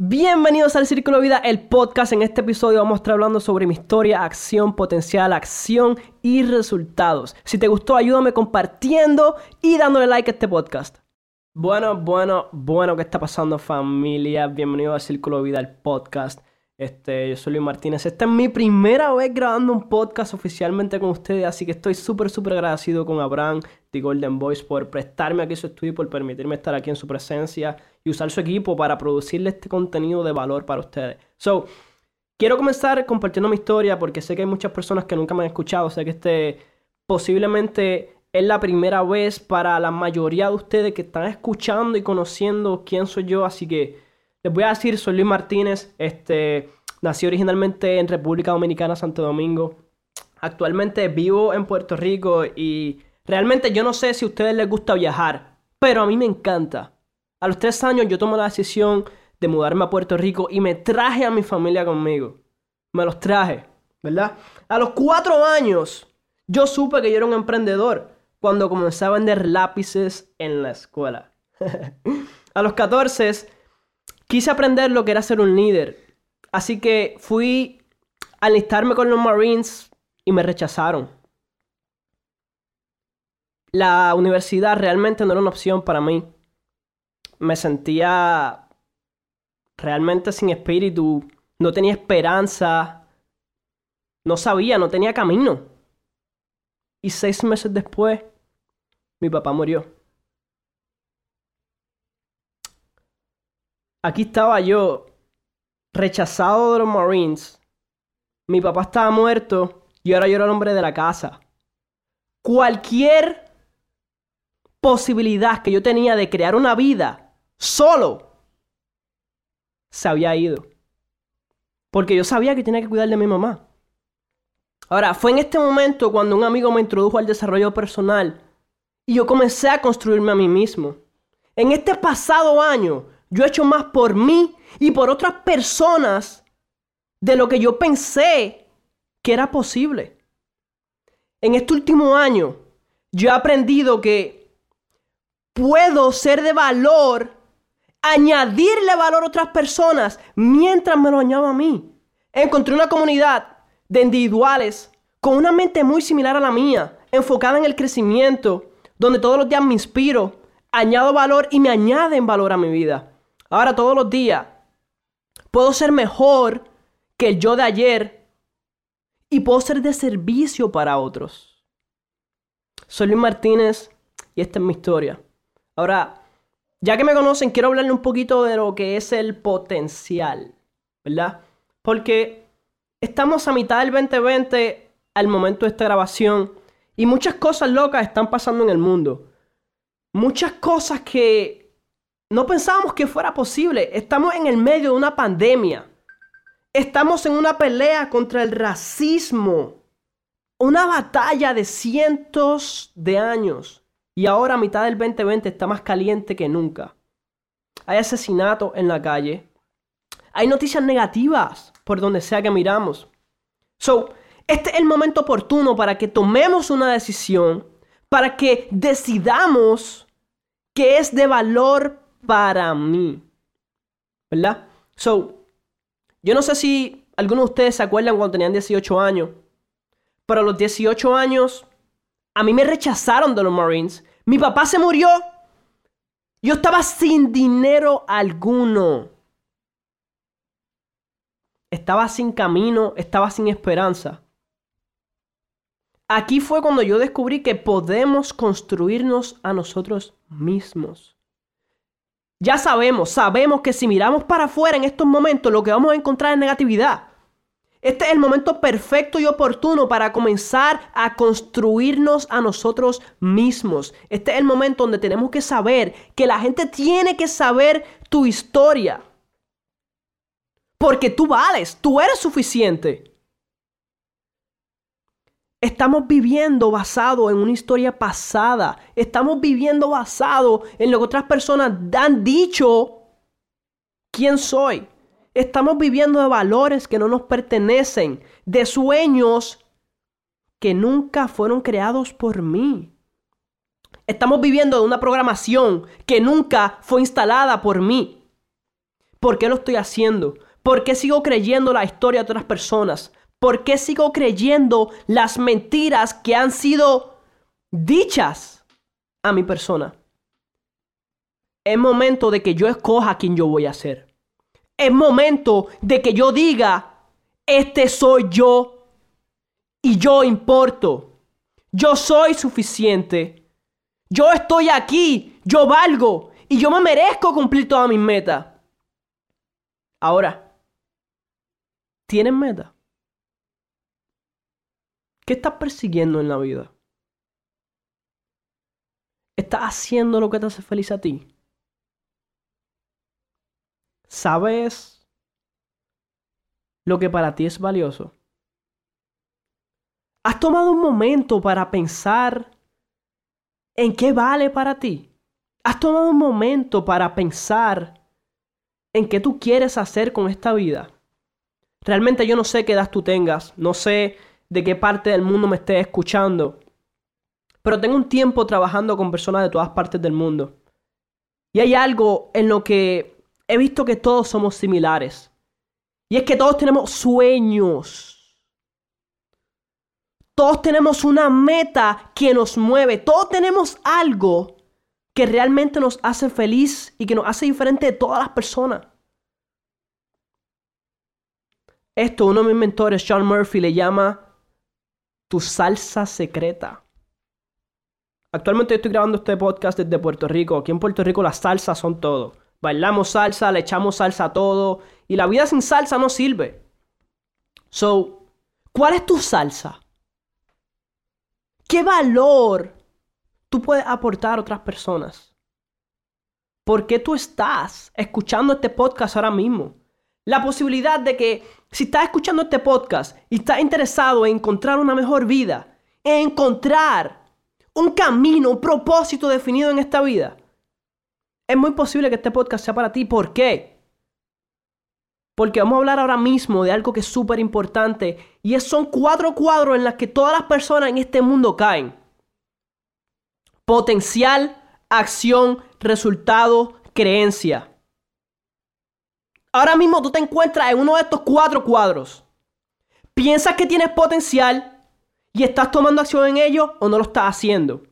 Bienvenidos al Círculo Vida, el podcast. En este episodio vamos a estar hablando sobre mi historia, acción, potencial, acción y resultados. Si te gustó, ayúdame compartiendo y dándole like a este podcast. Bueno, bueno, bueno, ¿qué está pasando familia? Bienvenido al Círculo Vida, el podcast. Este, yo soy Luis Martínez. Esta es mi primera vez grabando un podcast oficialmente con ustedes, así que estoy súper, súper agradecido con Abraham de Golden Voice por prestarme aquí su estudio y por permitirme estar aquí en su presencia usar su equipo para producirle este contenido de valor para ustedes. So, quiero comenzar compartiendo mi historia porque sé que hay muchas personas que nunca me han escuchado, sé que este posiblemente es la primera vez para la mayoría de ustedes que están escuchando y conociendo quién soy yo, así que les voy a decir, soy Luis Martínez, este, nací originalmente en República Dominicana, Santo Domingo. Actualmente vivo en Puerto Rico y realmente yo no sé si a ustedes les gusta viajar, pero a mí me encanta. A los tres años yo tomé la decisión de mudarme a Puerto Rico y me traje a mi familia conmigo. Me los traje, ¿verdad? A los cuatro años yo supe que yo era un emprendedor cuando comencé a vender lápices en la escuela. a los 14 quise aprender lo que era ser un líder. Así que fui a alistarme con los Marines y me rechazaron. La universidad realmente no era una opción para mí. Me sentía realmente sin espíritu, no tenía esperanza, no sabía, no tenía camino. Y seis meses después, mi papá murió. aquí estaba yo, rechazado de los Marines. Mi papá estaba muerto y ahora yo era el hombre de la casa. Cualquier posibilidad que yo tenía de crear una vida solo se había ido. Porque yo sabía que tenía que cuidar de mi mamá. Ahora, fue en este momento cuando un amigo me introdujo al desarrollo personal y yo comencé a construirme a mí mismo. En este pasado año, yo he hecho más por mí y por otras personas de lo que yo pensé que era posible. En este último año, yo he aprendido que puedo ser de valor, añadirle valor a otras personas mientras me lo añado a mí. Encontré una comunidad de individuales con una mente muy similar a la mía, enfocada en el crecimiento, donde todos los días me inspiro, añado valor y me añaden valor a mi vida. Ahora todos los días puedo ser mejor que el yo de ayer y puedo ser de servicio para otros. Soy Luis Martínez y esta es mi historia. Ahora, ya que me conocen, quiero hablarle un poquito de lo que es el potencial, ¿verdad? Porque estamos a mitad del 2020 al momento de esta grabación y muchas cosas locas están pasando en el mundo. Muchas cosas que no pensábamos que fuera posible. Estamos en el medio de una pandemia. Estamos en una pelea contra el racismo. Una batalla de cientos de años. Y ahora a mitad del 2020 está más caliente que nunca. Hay asesinatos en la calle. Hay noticias negativas por donde sea que miramos. So, este es el momento oportuno para que tomemos una decisión, para que decidamos que es de valor para mí. ¿Verdad? So, yo no sé si algunos de ustedes se acuerdan cuando tenían 18 años, pero a los 18 años a mí me rechazaron de los Marines. Mi papá se murió. Yo estaba sin dinero alguno. Estaba sin camino, estaba sin esperanza. Aquí fue cuando yo descubrí que podemos construirnos a nosotros mismos. Ya sabemos, sabemos que si miramos para afuera en estos momentos, lo que vamos a encontrar es negatividad. Este es el momento perfecto y oportuno para comenzar a construirnos a nosotros mismos. Este es el momento donde tenemos que saber que la gente tiene que saber tu historia. Porque tú vales, tú eres suficiente. Estamos viviendo basado en una historia pasada. Estamos viviendo basado en lo que otras personas han dicho quién soy. Estamos viviendo de valores que no nos pertenecen, de sueños que nunca fueron creados por mí. Estamos viviendo de una programación que nunca fue instalada por mí. ¿Por qué lo estoy haciendo? ¿Por qué sigo creyendo la historia de otras personas? ¿Por qué sigo creyendo las mentiras que han sido dichas a mi persona? Es momento de que yo escoja quién yo voy a ser. Es momento de que yo diga, este soy yo y yo importo. Yo soy suficiente. Yo estoy aquí. Yo valgo. Y yo me merezco cumplir todas mis metas. Ahora, ¿tienen meta? ¿Qué estás persiguiendo en la vida? ¿Estás haciendo lo que te hace feliz a ti? ¿Sabes lo que para ti es valioso? ¿Has tomado un momento para pensar en qué vale para ti? ¿Has tomado un momento para pensar en qué tú quieres hacer con esta vida? Realmente yo no sé qué edad tú tengas, no sé de qué parte del mundo me estés escuchando, pero tengo un tiempo trabajando con personas de todas partes del mundo. Y hay algo en lo que he visto que todos somos similares. Y es que todos tenemos sueños todos tenemos una meta que nos mueve. Todos tenemos algo que realmente nos hace feliz y que nos hace diferente de todas las personas. Esto uno de mis mentores, Sean Murphy, le llama tu salsa secreta. Actualmente estoy grabando este podcast desde Puerto Rico. Aquí en Puerto Rico las salsas son todo. Bailamos salsa, le echamos salsa a todo. Y la vida sin salsa no sirve. So, ¿cuál es tu salsa? ¿Qué valor tú puedes aportar a otras personas? ¿Por qué tú estás escuchando este podcast ahora mismo? La posibilidad de que si estás escuchando este podcast y estás interesado en encontrar una mejor vida, en encontrar un camino, un propósito definido en esta vida, es muy posible que este podcast sea para ti. ¿Por qué? Porque vamos a hablar ahora mismo de algo que es súper importante. Y son cuatro cuadros en los que todas las personas en este mundo caen. Potencial, acción, resultado, creencia. Ahora mismo tú te encuentras en uno de estos cuatro cuadros. ¿Piensas que tienes potencial y estás tomando acción en ello o no lo estás haciendo?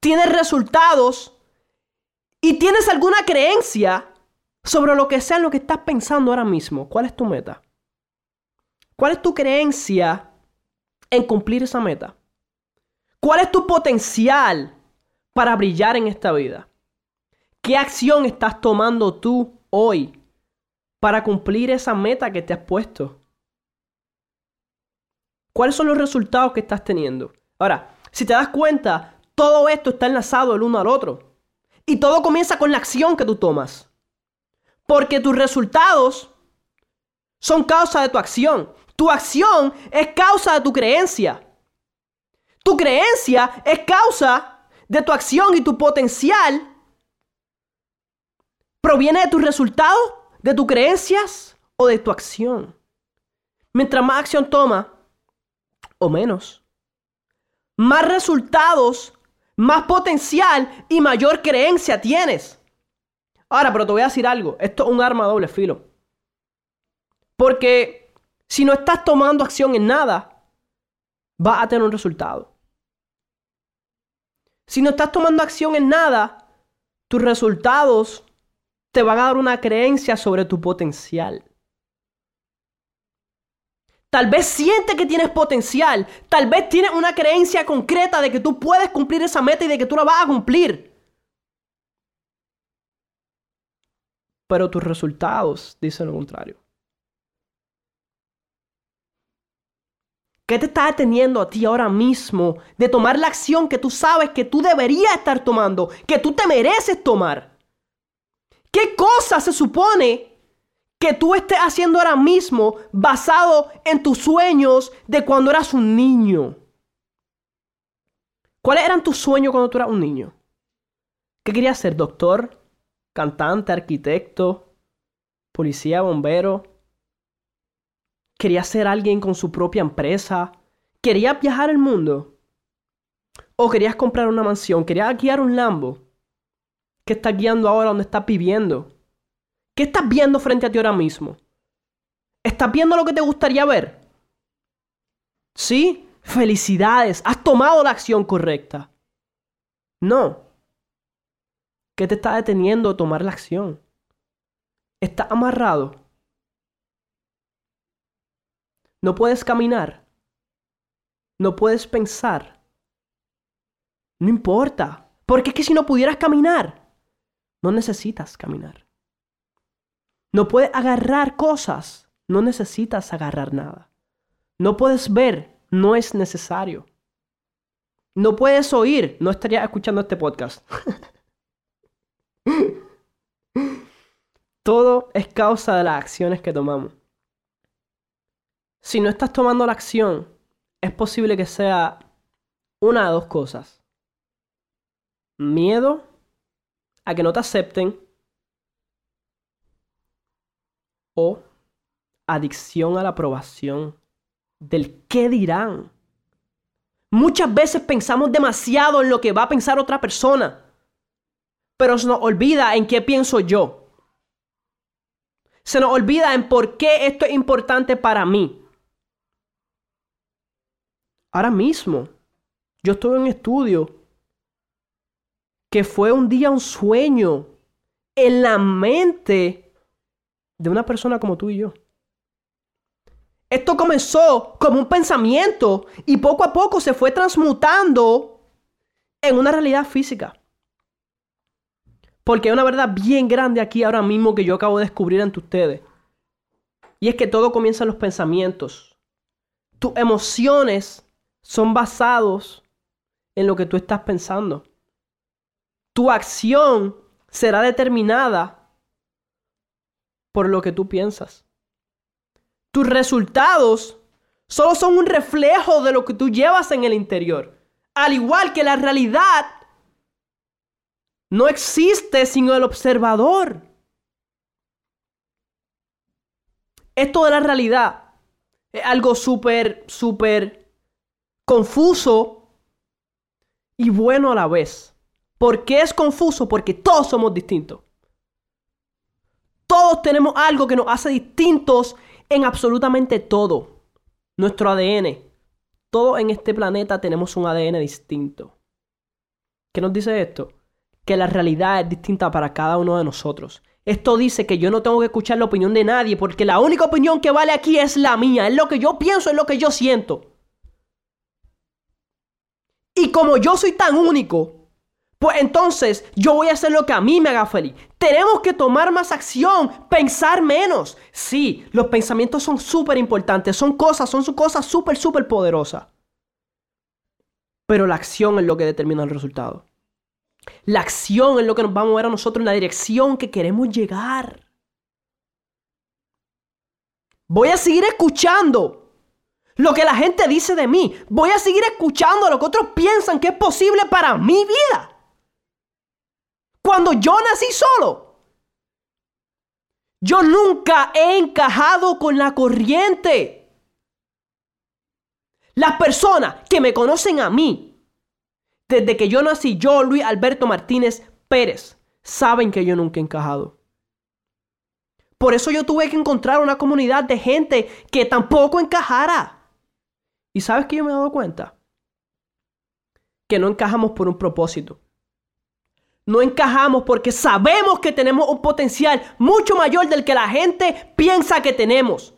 ¿Tienes resultados y tienes alguna creencia sobre lo que sea lo que estás pensando ahora mismo. ¿Cuál es tu meta? ¿Cuál es tu creencia en cumplir esa meta? ¿Cuál es tu potencial para brillar en esta vida? ¿Qué acción estás tomando tú hoy para cumplir esa meta que te has puesto? ¿Cuáles son los resultados que estás teniendo? Ahora, si te das cuenta, todo esto está enlazado el uno al otro. Y todo comienza con la acción que tú tomas. Porque tus resultados son causa de tu acción. Tu acción es causa de tu creencia. Tu creencia es causa de tu acción y tu potencial proviene de tus resultados, de tus creencias o de tu acción. Mientras más acción toma, o menos, más resultados, más potencial y mayor creencia tienes. Ahora, pero te voy a decir algo. Esto es un arma a doble filo. Porque si no estás tomando acción en nada, vas a tener un resultado. Si no estás tomando acción en nada, tus resultados te van a dar una creencia sobre tu potencial. Tal vez sientes que tienes potencial. Tal vez tienes una creencia concreta de que tú puedes cumplir esa meta y de que tú la vas a cumplir. pero tus resultados dicen lo contrario. ¿Qué te está deteniendo a ti ahora mismo de tomar la acción que tú sabes que tú deberías estar tomando, que tú te mereces tomar? ¿Qué cosa se supone que tú estés haciendo ahora mismo basado en tus sueños de cuando eras un niño? ¿Cuáles eran tus sueños cuando tú eras un niño? ¿Qué querías ser? ¿Doctor? cantante, arquitecto, policía, bombero. Quería ser alguien con su propia empresa. Quería viajar el mundo. O querías comprar una mansión. Querías guiar un Lambo. ¿Qué estás guiando ahora donde estás viviendo? ¿Qué estás viendo frente a ti ahora mismo? ¿Estás viendo lo que te gustaría ver? ¿Sí? Felicidades, has tomado la acción correcta. No. ¿Qué te está deteniendo a tomar la acción? ¿Estás amarrado? No puedes caminar. No puedes pensar. No importa. Porque es que si no pudieras caminar, no necesitas caminar. No puedes agarrar cosas. No necesitas agarrar nada. No puedes ver. No es necesario. No puedes oír. No estaría escuchando este podcast. Todo es causa de las acciones que tomamos. Si no estás tomando la acción, es posible que sea una de dos cosas. Miedo a que no te acepten o adicción a la aprobación del qué dirán. Muchas veces pensamos demasiado en lo que va a pensar otra persona, pero se nos olvida en qué pienso yo. Se nos olvida en por qué esto es importante para mí. Ahora mismo, yo estoy en un estudio que fue un día un sueño en la mente de una persona como tú y yo. Esto comenzó como un pensamiento y poco a poco se fue transmutando en una realidad física. Porque hay una verdad bien grande aquí ahora mismo que yo acabo de descubrir ante ustedes. Y es que todo comienza en los pensamientos. Tus emociones son basados en lo que tú estás pensando. Tu acción será determinada por lo que tú piensas. Tus resultados solo son un reflejo de lo que tú llevas en el interior. Al igual que la realidad no existe sino el observador. Esto de la realidad es algo súper, súper confuso y bueno a la vez. ¿Por qué es confuso? Porque todos somos distintos. Todos tenemos algo que nos hace distintos en absolutamente todo. Nuestro ADN. Todos en este planeta tenemos un ADN distinto. ¿Qué nos dice esto? que la realidad es distinta para cada uno de nosotros. Esto dice que yo no tengo que escuchar la opinión de nadie porque la única opinión que vale aquí es la mía, es lo que yo pienso, es lo que yo siento. Y como yo soy tan único, pues entonces yo voy a hacer lo que a mí me haga feliz. Tenemos que tomar más acción, pensar menos. Sí, los pensamientos son súper importantes, son cosas, son cosas súper, súper poderosas. Pero la acción es lo que determina el resultado. La acción es lo que nos va a mover a nosotros en la dirección que queremos llegar. Voy a seguir escuchando lo que la gente dice de mí. Voy a seguir escuchando lo que otros piensan que es posible para mi vida. Cuando yo nací solo, yo nunca he encajado con la corriente. Las personas que me conocen a mí desde que yo nací, yo, Luis Alberto Martínez Pérez, saben que yo nunca he encajado. Por eso yo tuve que encontrar una comunidad de gente que tampoco encajara. ¿Y sabes que yo me he dado cuenta? Que no encajamos por un propósito. No encajamos porque sabemos que tenemos un potencial mucho mayor del que la gente piensa que tenemos.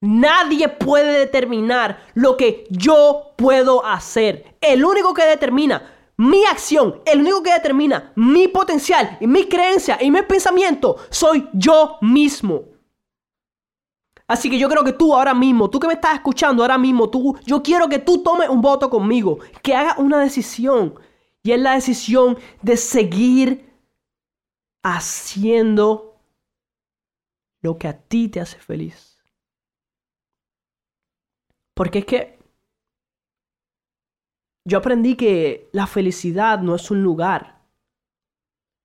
Nadie puede determinar lo que yo puedo hacer. El único que determina mi acción, el único que determina mi potencial y mi creencia y mi pensamiento soy yo mismo. Así que yo creo que tú ahora mismo, tú que me estás escuchando ahora mismo, tú, yo quiero que tú tomes un voto conmigo, que hagas una decisión. Y es la decisión de seguir haciendo lo que a ti te hace feliz. Porque es que yo aprendí que la felicidad no es un lugar.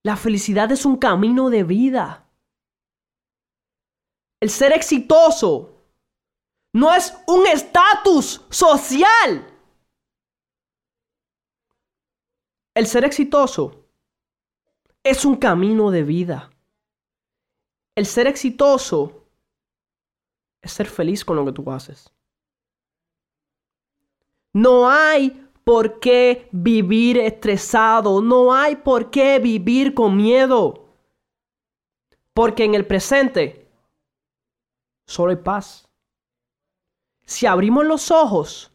La felicidad es un camino de vida. El ser exitoso no es un estatus social. El ser exitoso es un camino de vida. El ser exitoso es ser feliz con lo que tú haces. No hay por qué vivir estresado, no hay por qué vivir con miedo. Porque en el presente solo hay paz. Si abrimos los ojos,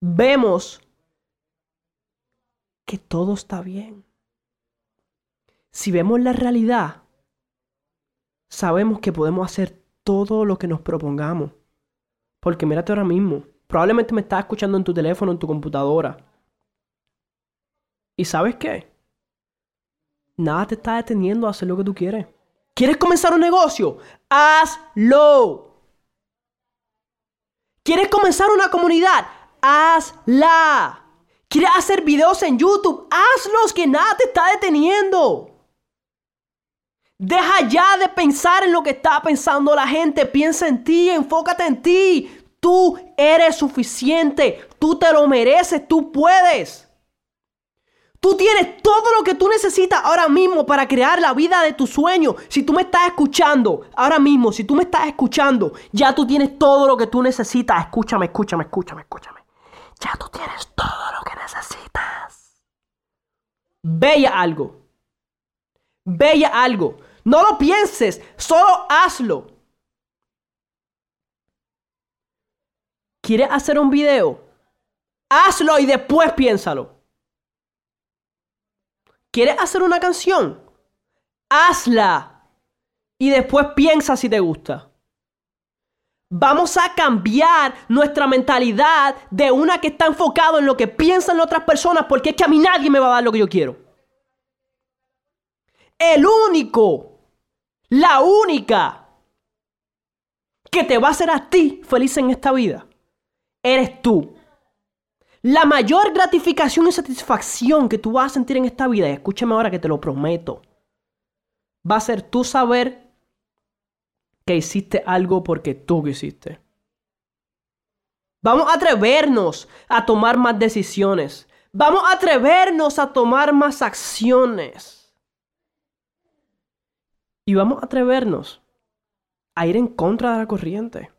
vemos que todo está bien. Si vemos la realidad, sabemos que podemos hacer todo lo que nos propongamos. Porque mírate ahora mismo, probablemente me estás escuchando en tu teléfono, en tu computadora. ¿Y sabes qué? Nada te está deteniendo a hacer lo que tú quieres. ¿Quieres comenzar un negocio? Hazlo. ¿Quieres comenzar una comunidad? Hazla. ¿Quieres hacer videos en YouTube? Hazlos, que nada te está deteniendo. Deja ya de pensar en lo que está pensando la gente. Piensa en ti, enfócate en ti. Tú eres suficiente. Tú te lo mereces. Tú puedes. Tú tienes todo lo que tú necesitas ahora mismo para crear la vida de tu sueño. Si tú me estás escuchando, ahora mismo, si tú me estás escuchando, ya tú tienes todo lo que tú necesitas. Escúchame, escúchame, escúchame, escúchame. Ya tú tienes todo lo necesitas. Bella algo. Bella algo. No lo pienses, solo hazlo. ¿Quieres hacer un video? Hazlo y después piénsalo. ¿Quieres hacer una canción? Hazla y después piensa si te gusta. Vamos a cambiar nuestra mentalidad de una que está enfocado en lo que piensan otras personas porque es que a mí nadie me va a dar lo que yo quiero. El único, la única que te va a hacer a ti feliz en esta vida, eres tú. La mayor gratificación y satisfacción que tú vas a sentir en esta vida, y escúchame ahora que te lo prometo, va a ser tú saber que hiciste algo porque tú quisiste. Vamos a atrevernos a tomar más decisiones. Vamos a atrevernos a tomar más acciones. Y vamos a atrevernos a ir en contra de la corriente.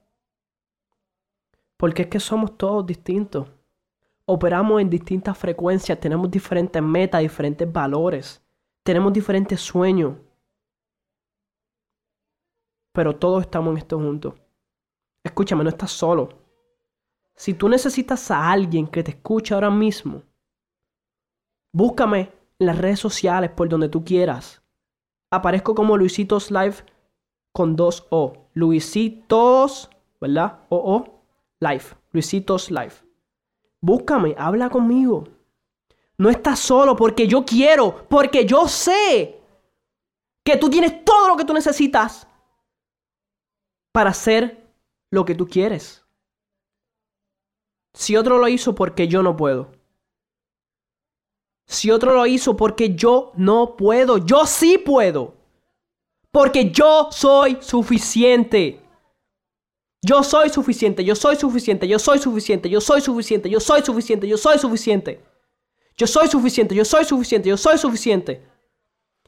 Porque es que somos todos distintos operamos en distintas frecuencias, tenemos diferentes metas, diferentes valores, tenemos diferentes sueños. Pero todos estamos en esto juntos. Escúchame, no estás solo. Si tú necesitas a alguien que te escuche ahora mismo, búscame en las redes sociales por donde tú quieras. Aparezco como Luisitos Live con dos O. Luisitos, ¿verdad? O O Live. Luisitos Live. Búscame, habla conmigo. No estás solo porque yo quiero, porque yo sé que tú tienes todo lo que tú necesitas para hacer lo que tú quieres. Si otro lo hizo porque yo no puedo. Si otro lo hizo porque yo no puedo, yo sí puedo. Porque yo soy suficiente. Yo soy suficiente, yo soy suficiente, yo soy suficiente, yo soy suficiente, yo soy suficiente, yo soy suficiente. Yo soy suficiente, yo soy suficiente, yo soy suficiente.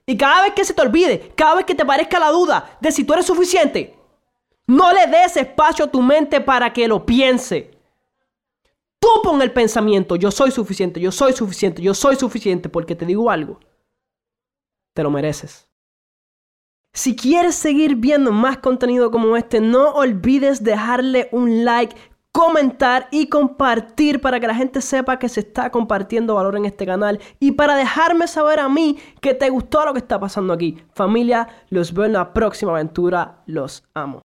Y cada vez que se te olvide, cada vez que te parezca la duda de si tú eres suficiente, no le des espacio a tu mente para que lo piense. Tú pon el pensamiento, yo soy suficiente, yo soy suficiente, yo soy suficiente, porque te digo algo, te lo mereces. Si quieres seguir viendo más contenido como este, no olvides dejarle un like, comentar y compartir para que la gente sepa que se está compartiendo valor en este canal y para dejarme saber a mí que te gustó lo que está pasando aquí. Familia, los veo en la próxima aventura. Los amo.